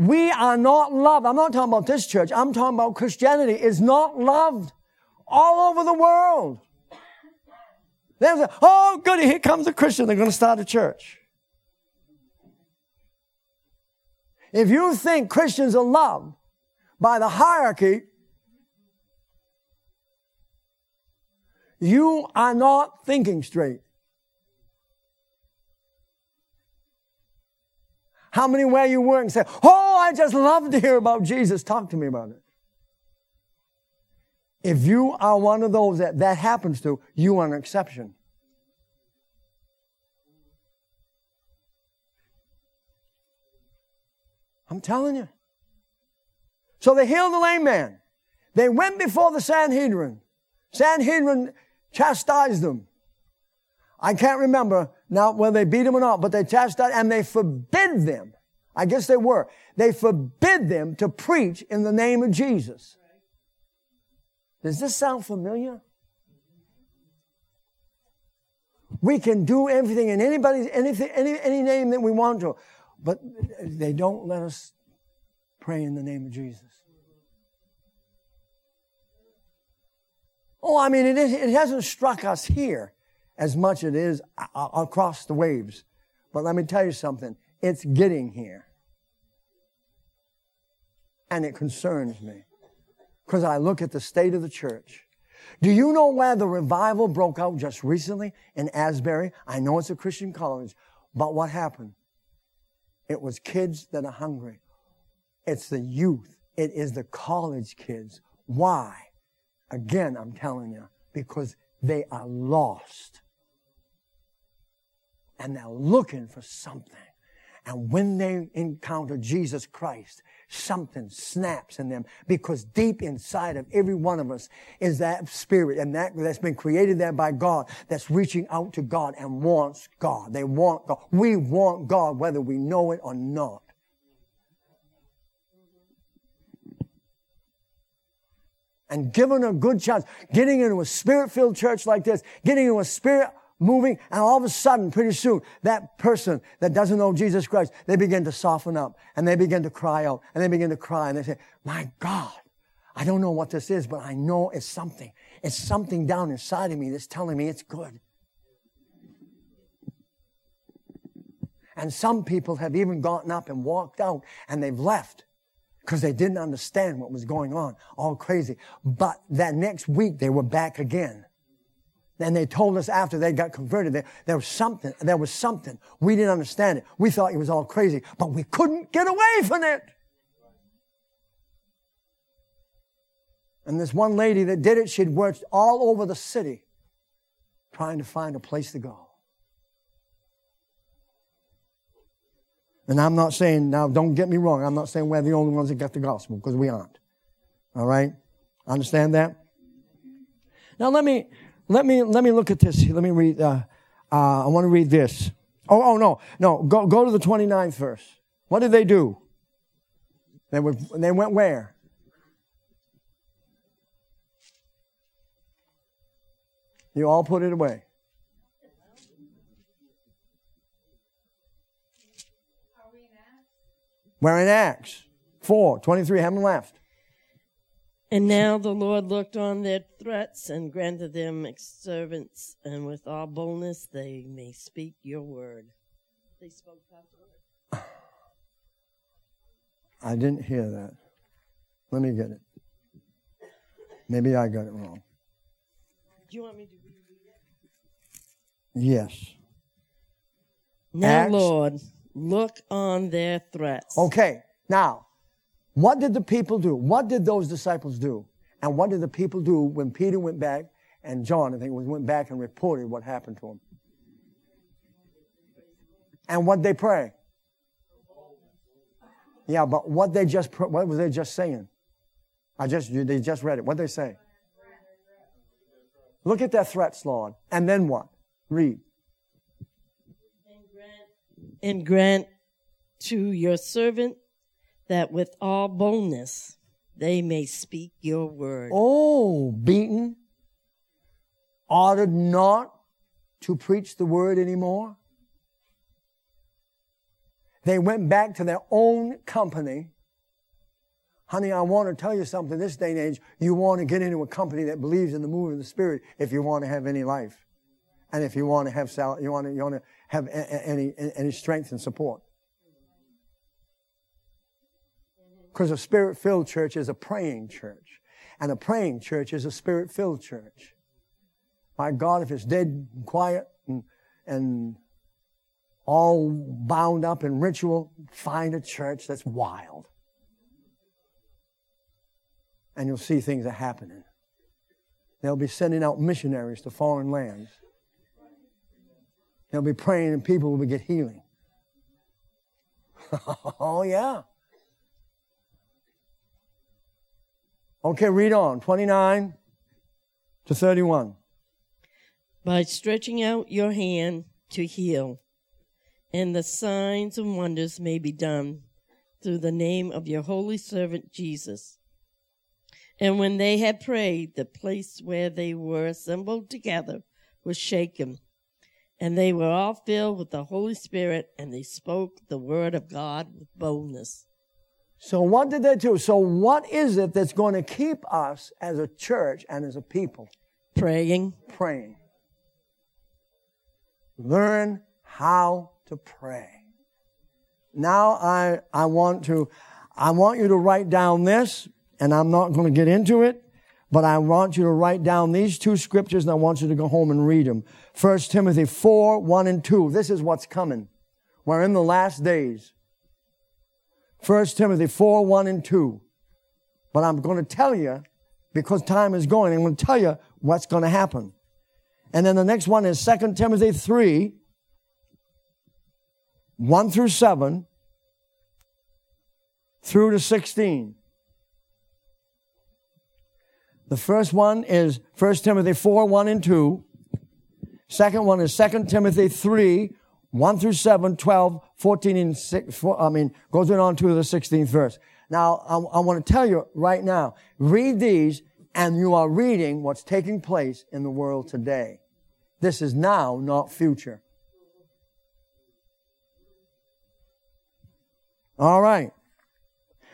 We are not loved. I'm not talking about this church. I'm talking about Christianity is not loved all over the world. There's a, oh goody, here comes a Christian. They're going to start a church. If you think Christians are loved by the hierarchy, you are not thinking straight. How many where you work and say, Oh, I just love to hear about Jesus. Talk to me about it. If you are one of those that that happens to, you are an exception. I'm telling you. So they healed the lame man. They went before the Sanhedrin. Sanhedrin chastised them. I can't remember now whether they beat them or not, but they chastised and they forbid them. I guess they were. They forbid them to preach in the name of Jesus. Does this sound familiar? We can do everything in anybody's anything any any name that we want to, but they don't let us pray in the name of Jesus. Oh, I mean, it, is, it hasn't struck us here as much as it is across the waves. But let me tell you something. It's getting here. And it concerns me. Because I look at the state of the church. Do you know where the revival broke out just recently? In Asbury. I know it's a Christian college. But what happened? It was kids that are hungry. It's the youth. It is the college kids. Why? Again, I'm telling you, because they are lost. And they're looking for something. And when they encounter Jesus Christ, something snaps in them because deep inside of every one of us is that spirit and that that's been created there by God that's reaching out to God and wants God. They want God. We want God whether we know it or not. And given a good chance, getting into a spirit-filled church like this, getting into a spirit moving, and all of a sudden, pretty soon, that person that doesn't know Jesus Christ, they begin to soften up, and they begin to cry out, and they begin to cry, and they say, my God, I don't know what this is, but I know it's something. It's something down inside of me that's telling me it's good. And some people have even gotten up and walked out, and they've left because they didn't understand what was going on. All crazy. But that next week they were back again. And they told us after they got converted that there was something, there was something. We didn't understand it. We thought it was all crazy, but we couldn't get away from it. And this one lady that did it, she'd worked all over the city trying to find a place to go. And I'm not saying, now don't get me wrong, I'm not saying we're the only ones that got the gospel, because we aren't. All right? Understand that? Now let me, let me, let me look at this. Let me read, uh, uh, I want to read this. Oh, oh, no, no, go, go to the 29th verse. What did they do? They were, they went where? You all put it away. We're in Acts 4, 23, haven't left. And now the Lord looked on their threats and granted them servants, and with all boldness they may speak your word. They spoke God's word. [sighs] I didn't hear that. Let me get it. Maybe I got it wrong. Do you want me to read it? Yes. Now, Acts- Lord, look on their threats. Okay, now, what did the people do? What did those disciples do? And what did the people do when Peter went back and John, I think, went back and reported what happened to him? And what they pray? Yeah, but what they just what was they just saying? I just, they just read it. What they say? Look at their threats, Lord. And then what? Read. And grant, to your servant that with all boldness they may speak your word. Oh, beaten, ordered not to preach the word anymore. They went back to their own company. Honey, I want to tell you something. This day and age, you want to get into a company that believes in the move of the Spirit if you want to have any life, and if you want to have sal- you want to you want to have any any strength and support. Because a spirit-filled church is a praying church, and a praying church is a spirit-filled church. My God, if it's dead and quiet and and all bound up in ritual, find a church that's wild and you'll see things are happening. They'll be sending out missionaries to foreign lands. They'll be praying and people will get healing. [laughs] oh, yeah. Okay, read on. 29 to 31. By stretching out your hand to heal, and the signs and wonders may be done through the name of your holy servant Jesus. And when they had prayed, the place where they were assembled together was shaken. And they were all filled with the Holy Spirit, and they spoke the word of God with boldness. So, what did they do? So, what is it that's going to keep us as a church and as a people? Praying. Praying. Learn how to pray. Now, I, I want to, I want you to write down this and I'm not going to get into it, but I want you to write down these two scriptures and I want you to go home and read them. 1 Timothy 4, 1 and 2. This is what's coming. We're in the last days. 1 Timothy 4, 1 and 2. But I'm going to tell you, because time is going, I'm going to tell you what's going to happen. And then the next one is 2 Timothy 3, 1 through 7, through to 16. The first one is 1 Timothy 4, 1 and 2. Second one is 2 Timothy 3, 1 through 7, 12, 14 and 6, 4, I mean, goes on to the 16th verse. Now, I, I want to tell you right now, read these and you are reading what's taking place in the world today. This is now, not future. All right.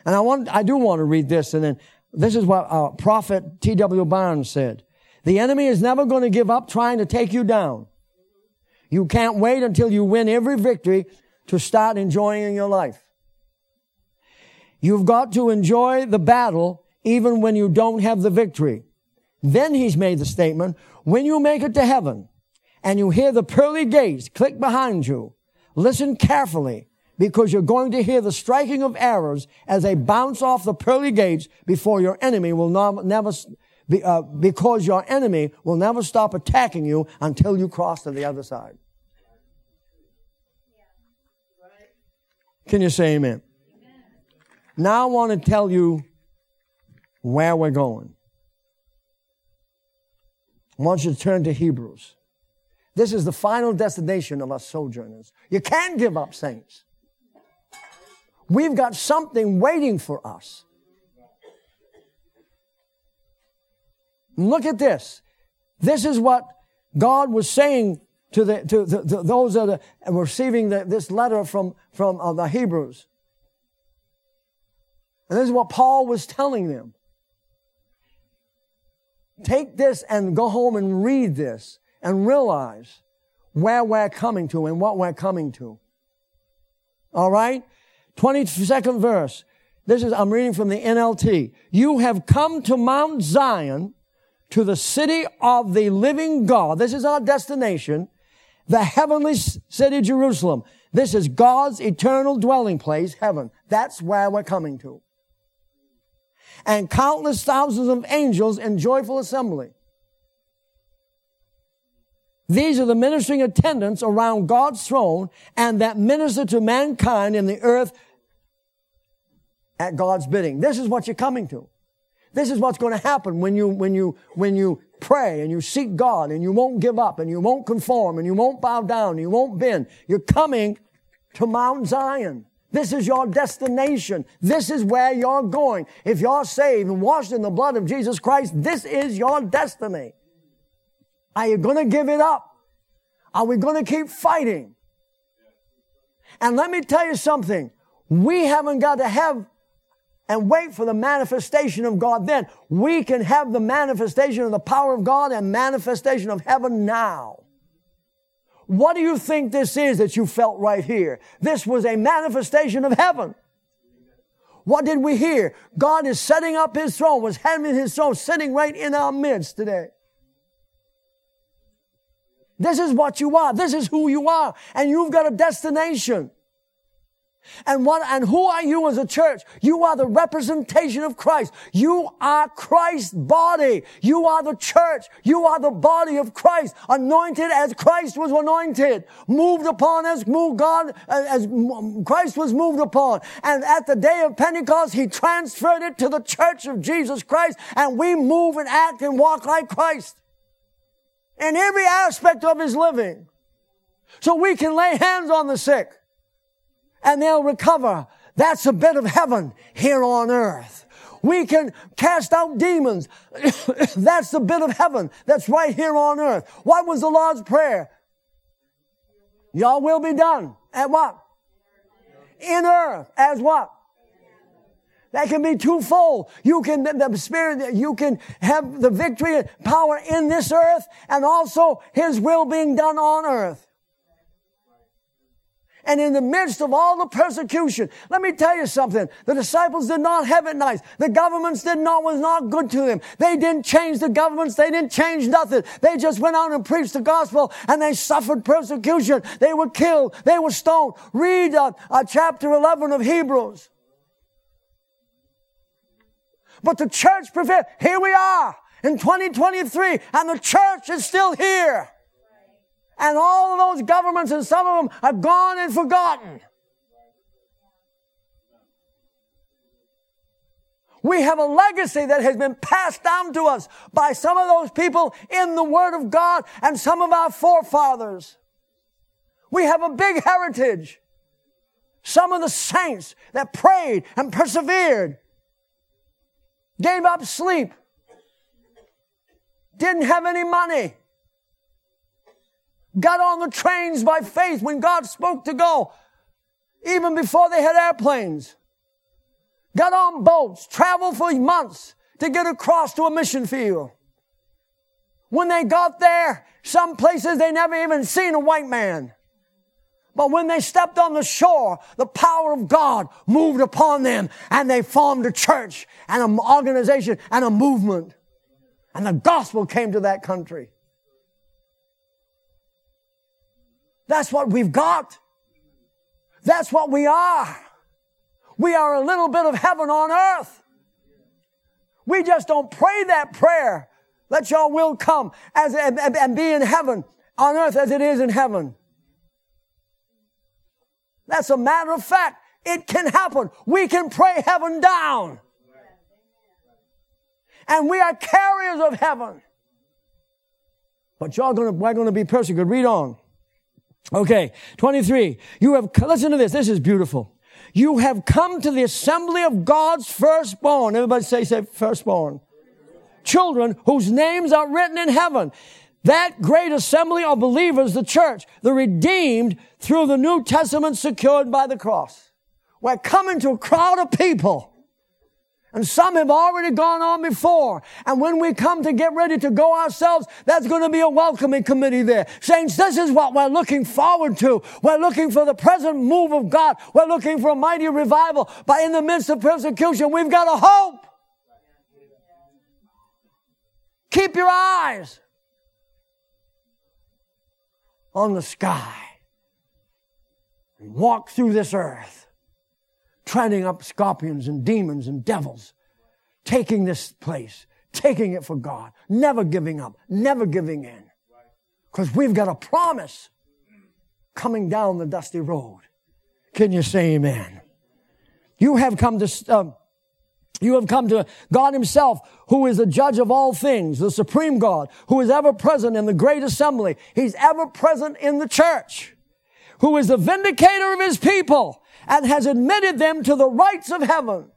And I want, I do want to read this and then this is what uh, prophet T.W. Barnes said. The enemy is never going to give up trying to take you down. You can't wait until you win every victory to start enjoying your life. You've got to enjoy the battle even when you don't have the victory. Then he's made the statement, when you make it to heaven and you hear the pearly gates click behind you, listen carefully because you're going to hear the striking of arrows as they bounce off the pearly gates before your enemy will not, never, be, uh, because your enemy will never stop attacking you until you cross to the other side. Can you say amen? Now I want to tell you where we're going. I want you to turn to Hebrews. This is the final destination of us sojourners. You can't give up, saints. We've got something waiting for us. Look at this. This is what God was saying to, the, to, the, those that are receiving the, this letter from, from uh, the Hebrews. And this is what Paul was telling them. Take this and go home and read this and realize where we're coming to and what we're coming to. All right? 22nd verse. This is, I'm reading from the NLT. You have come to Mount Zion, to the city of the living God. This is our destination. The heavenly city, Jerusalem. This is God's eternal dwelling place, heaven. That's where we're coming to. And countless thousands of angels in joyful assembly. These are the ministering attendants around God's throne and that minister to mankind in the earth at God's bidding. This is what you're coming to. This is what's going to happen when you, when you, when you pray and you seek God and you won't give up and you won't conform and you won't bow down and you won't bend. You're coming to Mount Zion. This is your destination. This is where you're going. If you're saved and washed in the blood of Jesus Christ, this is your destiny. Are you going to give it up? Are we going to keep fighting? And let me tell you something. We haven't got to have and wait for the manifestation of God then. We can have the manifestation of the power of God and manifestation of heaven now. What do you think this is that you felt right here? This was a manifestation of heaven. What did we hear? God is setting up his throne, was having his throne sitting right in our midst today. This is what you are. This is who you are. And you've got a destination. And what, and who are you as a church? You are the representation of Christ. You are Christ's body. You are the church. You are the body of Christ, anointed as Christ was anointed, moved upon as moved God, uh, as Christ was moved upon. And at the day of Pentecost, He transferred it to the church of Jesus Christ, and we move and act and walk like Christ in every aspect of His living. So we can lay hands on the sick and they'll recover. That's a bit of heaven here on earth. We can cast out demons. [coughs] that's the bit of heaven that's right here on earth. What was the Lord's prayer? Y'all will be done. At what? In earth. As what? That can be twofold. You can, the Spirit, you can have the victory and power in this earth and also His will being done on earth and in the midst of all the persecution. Let me tell you something. The disciples did not have it nice. The governments did not, was not good to them. They didn't change the governments. They didn't change nothing. They just went out and preached the gospel and they suffered persecution. They were killed. They were stoned. Read uh, uh, chapter 11 of Hebrews. But the church prevailed. Here we are in 2023 and the church is still here. And all of those governments and some of them have gone and forgotten. We have a legacy that has been passed down to us by some of those people in the Word of God and some of our forefathers. We have a big heritage. Some of the saints that prayed and persevered, gave up sleep, didn't have any money, got on the trains by faith when God spoke to go, even before they had airplanes. Got on boats, traveled for months to get across to a mission field. When they got there, some places they never even seen a white man. But when they stepped on the shore, the power of God moved upon them and they formed a church and an organization and a movement. And the gospel came to that country. That's what we've got. That's what we are. We are a little bit of heaven on earth. We just don't pray that prayer. Let your will come as and, and be in heaven on earth as it is in heaven. That's a matter of fact. It can happen. We can pray heaven down. And we are carriers of heaven. But y'all gonna, we're gonna be persecuted. Read on. Okay, 23. You have, listen to this. This is beautiful. You have come to the assembly of God's firstborn. Everybody say, say firstborn. Children whose names are written in heaven. That great assembly of believers, the church, the redeemed through the New Testament secured by the cross. We're coming to a crowd of people and some have already gone on before. And when we come to get ready to go ourselves, that's going to be a welcoming committee there. Saints, this is what we're looking forward to. We're looking for the present move of God. We're looking for a mighty revival. But in the midst of persecution, we've got a hope. Keep your eyes on the sky and walk through this earth treading up scorpions and demons and devils, taking this place, taking it for God, never giving up, never giving in. Because we've got a promise coming down the dusty road. Can you say amen? You have come to, um, You have come to God himself, who is the judge of all things, the supreme God, who is ever present in the great assembly. He's ever present in the church, who is the vindicator of his people and has admitted them to the rights of heaven.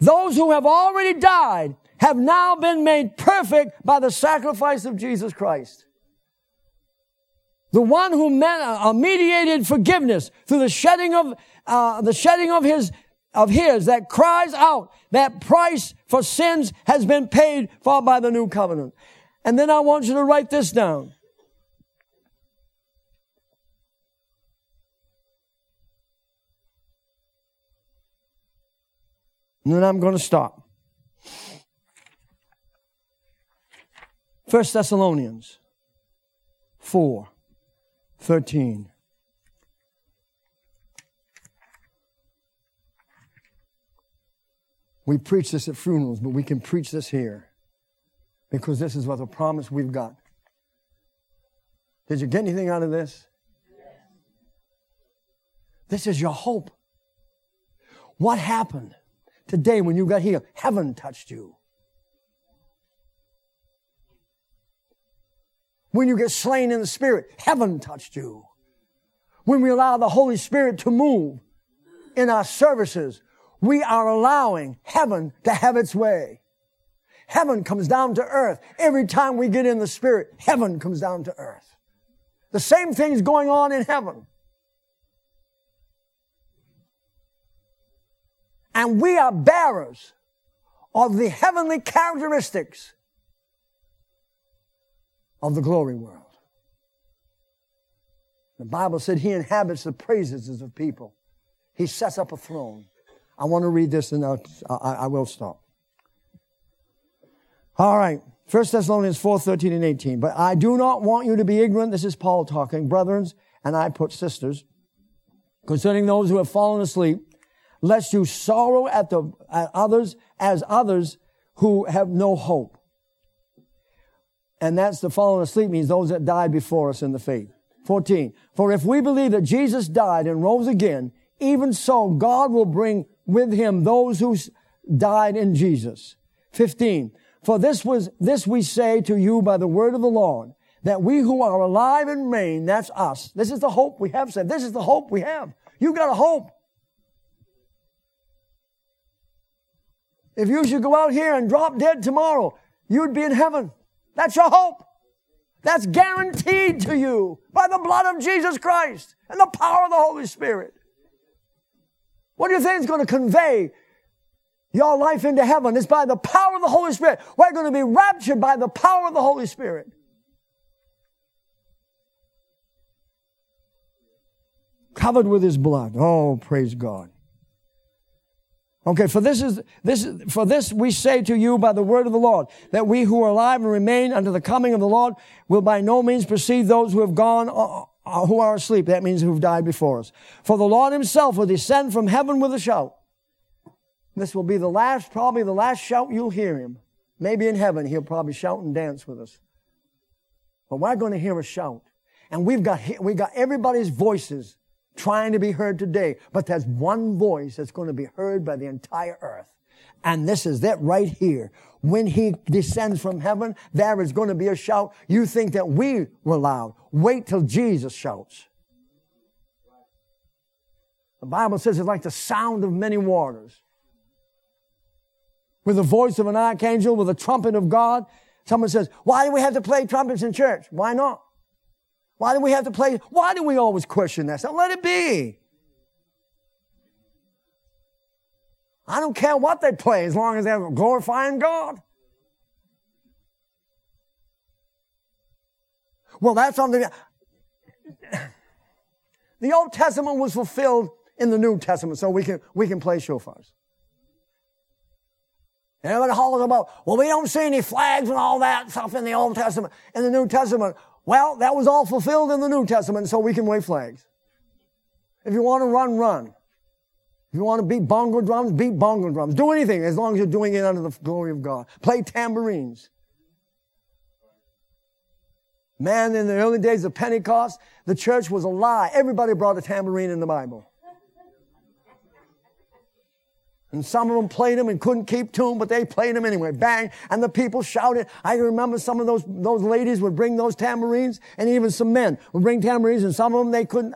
Those who have already died have now been made perfect by the sacrifice of Jesus Christ. The one who uh, mediated forgiveness through the shedding of uh, the shedding of his of his that cries out that price for sins has been paid for by the new covenant. And then I want you to write this down. And then I'm going to stop. First Thessalonians 4 13. We preach this at funerals, but we can preach this here because this is what the promise we've got. Did you get anything out of this? This is your hope. What happened today when you got healed. Heaven touched you. When you get slain in the Spirit, heaven touched you. When we allow the Holy Spirit to move in our services, we are allowing heaven to have its way. Heaven comes down to earth. Every time we get in the Spirit, heaven comes down to earth. The same thing's going on in heaven. And we are bearers of the heavenly characteristics of the glory world. The Bible said he inhabits the praises of people. He sets up a throne. I want to read this and I'll, I, I will stop. All right. 1 Thessalonians 4, 13 and 18. But I do not want you to be ignorant. This is Paul talking. Brethren, and I put sisters, concerning those who have fallen asleep, lest you sorrow at the, at others as others who have no hope. And that's the fallen asleep means those that died before us in the faith. 14. For if we believe that Jesus died and rose again, even so God will bring with him those who died in Jesus. 15. For this was, this we say to you by the word of the Lord, that we who are alive and remain, that's us. This is the hope we have said. This is the hope we have. You've got a hope. If you should go out here and drop dead tomorrow, you'd be in heaven. That's your hope. That's guaranteed to you by the blood of Jesus Christ and the power of the Holy Spirit. What do you think is going to convey your life into heaven? It's by the power of the Holy Spirit. We're going to be raptured by the power of the Holy Spirit. Covered with his blood. Oh, praise God. Okay, for this is, this, for this we say to you by the word of the Lord, that we who are alive and remain unto the coming of the Lord will by no means perceive those who have gone uh, uh, who are asleep. That means who've died before us. For the Lord himself will descend from heaven with a shout. This will be the last, probably the last shout you'll hear him. Maybe in heaven he'll probably shout and dance with us. But we're going to hear a shout. And we've got, we got everybody's voices trying to be heard today. But there's one voice that's going to be heard by the entire earth. And this is that right here. When he descends from heaven, there is going to be a shout. You think that we were loud. Wait till Jesus shouts. The Bible says it's like the sound of many waters. With the voice of an archangel, with the trumpet of God. Someone says, why do we have to play trumpets in church? Why not? Why do we have to play? Why do we always question that? So let it be. I don't care what they play as long as they're glorifying God. Well, that's something. The Old Testament was fulfilled in the New Testament, so we can, we can play shofars. And everybody hollers about, well, we don't see any flags and all that stuff in the Old Testament. In the New Testament, well, that was all fulfilled in the New Testament, so we can wave flags. If you want to run, run. If you want to beat bongo drums, beat bongo drums. Do anything as long as you're doing it under the glory of God. Play tambourines. Man, in the early days of Pentecost, the church was a lie. Everybody brought a tambourine in the Bible. And some of them played them and couldn't keep tune, but they played them anyway. Bang. And the people shouted. I remember some of those, those ladies would bring those tambourines and even some men would bring tambourines and some of them they couldn't,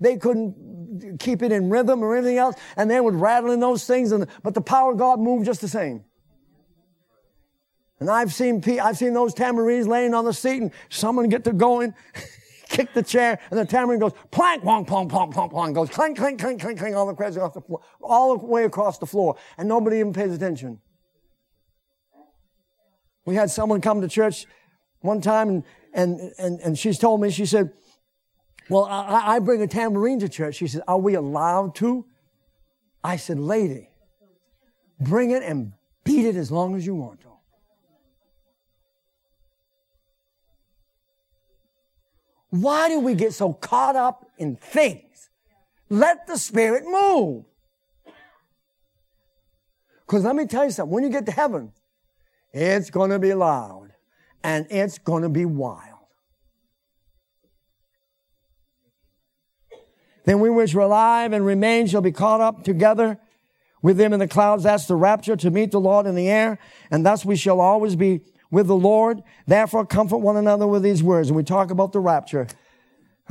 they couldn't keep it in rhythm or anything else. And they would rattle in those things. And, but the power of God moved just the same. And I've seen, I've seen those tambourines laying on the seat and someone get to going. [laughs] kick the chair, and the tambourine goes plank, plonk, plonk, plonk, plonk, plonk, goes clink, clink, clink, clink, clink, all the crazy off the floor, all the way across the floor, and nobody even pays attention. We had someone come to church one time, and and and, and she's told me, she said, "Well, I, I bring a tambourine to church." She said, "Are we allowed to?" I said, "Lady, bring it and beat it as long as you want to." Why do we get so caught up in things? Let the Spirit move. Because let me tell you something. When you get to heaven, it's going to be loud and it's going to be wild. Then we which are alive and remain shall be caught up together with them in the clouds. That's the rapture to meet the Lord in the air. And thus we shall always be with the Lord. Therefore, comfort one another with these words. And we talk about the rapture.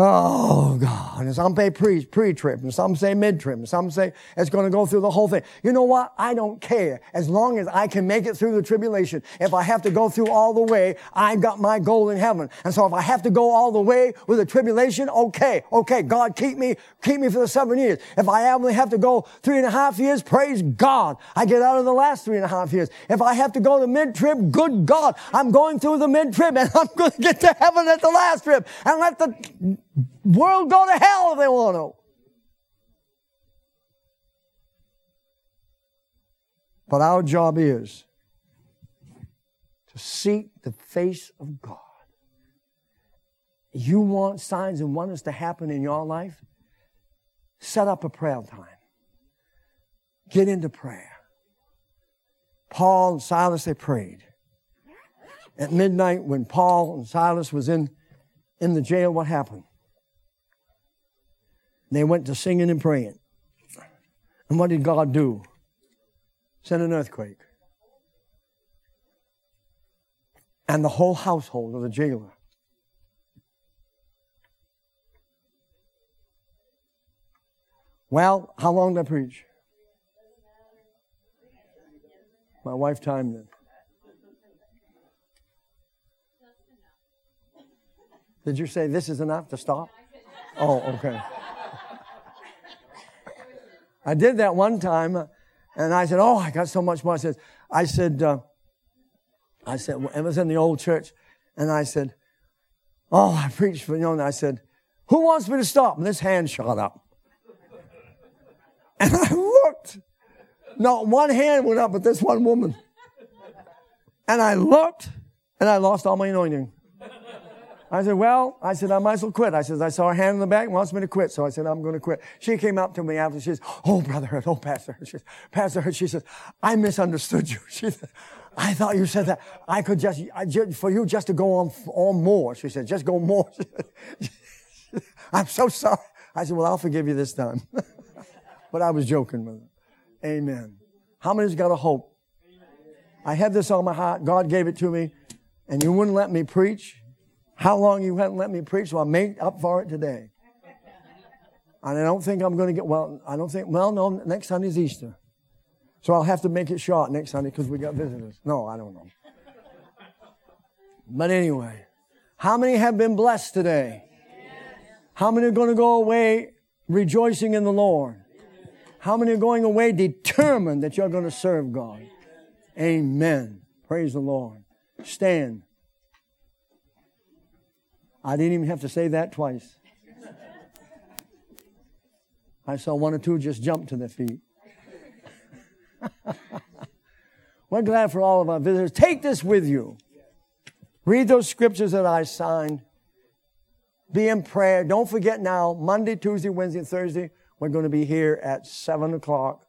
Oh God. And some say pre, pre-trib and some say mid-trib and some say it's going to go through the whole thing. You know what? I don't care. As long as I can make it through the tribulation. If I have to go through all the way, I've got my goal in heaven. And so if I have to go all the way with the tribulation, okay, okay, God keep me, keep me for the seven years. If I only have to go three and a half years, praise God. I get out of the last three and a half years. If I have to go to mid-trib, good God, I'm going through the mid-trib and [laughs] I'm going to get to heaven at the last trip and let the world go to hell if they want to. But our job is to seek the face of God. You want signs and wonders to happen in your life? Set up a prayer time. Get into prayer. Paul and Silas, they prayed. At midnight, when Paul and Silas was in, in the jail, what happened? They went to singing and praying. And what did God do? Send an earthquake. And the whole household of the jailer. Well, how long did I preach? My wife timed it. Did you say this is enough to stop? Oh, okay. I did that one time, and I said, "Oh, I got so much more." I said, "I said, uh, I said, it was in the old church, and I said, oh, I preached for you know." And I said, "Who wants me to stop?" And this hand shot up, [laughs] and I looked. Not one hand went up, but this one woman. And I looked, and I lost all my anointing. I said, well, I said, I might as well quit. I said, I saw her hand in the back, wants me to quit. So I said, I'm going to quit. She came up to me after, she says, oh, Brother oh, Pastor. She says, Pastor she says, I misunderstood you. [laughs] She said, I thought you said that I could just, I, for you just to go on, on more. She said, just go more. [laughs] [laughs] I'm so sorry. I said, well, I'll forgive you this time. but I was joking with her. Amen. How many's got a hope? I had this on my heart. God gave it to me and you wouldn't let me preach. How long you haven't let me preach, so I made up for it today. And I don't think I'm going to get, well, I don't think, well, no, next Sunday's Easter. So I'll have to make it short next Sunday because we got visitors. No, I don't know. But anyway, how many have been blessed today? How many are going to go away rejoicing in the Lord? How many are going away determined that you're going to serve God? Amen. Praise the Lord. Stand. I didn't even have to say that twice. I saw one or two just jump to their feet. [laughs] We're glad for all of our visitors. Take this with you. Read those scriptures that I signed. Be in prayer. Don't forget now, Monday, Tuesday, Wednesday, Thursday, we're going to be here at 7 o'clock.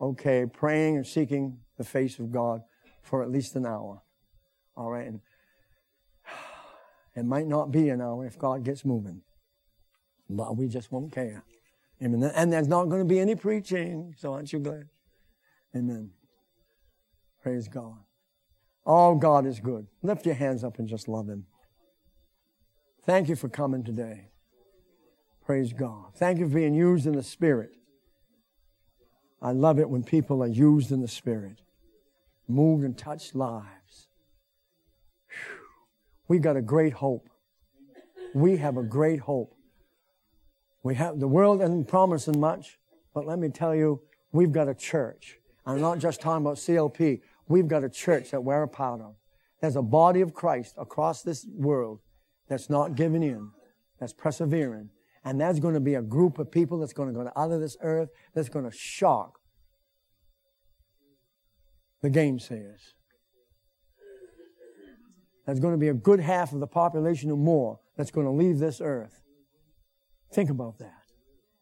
Okay, praying and seeking the face of God for at least an hour. All right. And it might not be an hour if God gets moving. But we just won't care. Amen. And there's not going to be any preaching, so aren't you glad? Amen. Praise God. Oh, God is good. Lift your hands up and just love Him. Thank you for coming today. Praise God. Thank you for being used in the Spirit. I love it when people are used in the Spirit, moved and touched lives. Whew. We got a great hope. We have a great hope. We have the world isn't promising much, but let me tell you, we've got a church. I'm not just talking about CLP. We've got a church that we're a part of. There's a body of Christ across this world that's not giving in, that's persevering. And there's going to be a group of people that's going to go out of this earth that's going to shock the game gamesayers. There's going to be a good half of the population or more that's going to leave this earth. Think about that.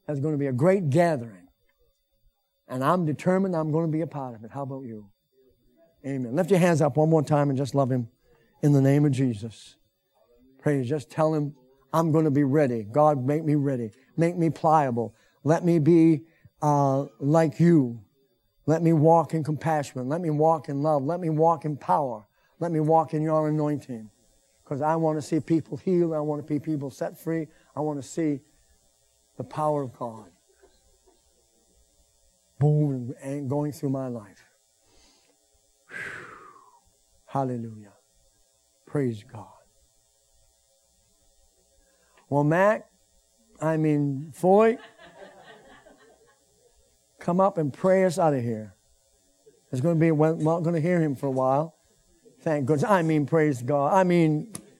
There's going to be a great gathering. And I'm determined I'm going to be a part of it. How about you? Amen. Lift your hands up one more time and just love Him in the name of Jesus. Praise. Just tell Him, I'm going to be ready. God, make me ready. Make me pliable. Let me be uh, like you. Let me walk in compassion. Let me walk in love. Let me walk in power. Let me walk in your anointing. Because I want to see people healed. I want to see people set free. I want to see the power of God. Boom, and going through my life. Hallelujah. Praise God. Well, Mac, I mean, Foy, come up and pray us out of here. It's going to be, we're not going to hear him for a while. Thank goodness. I mean, praise God. I mean,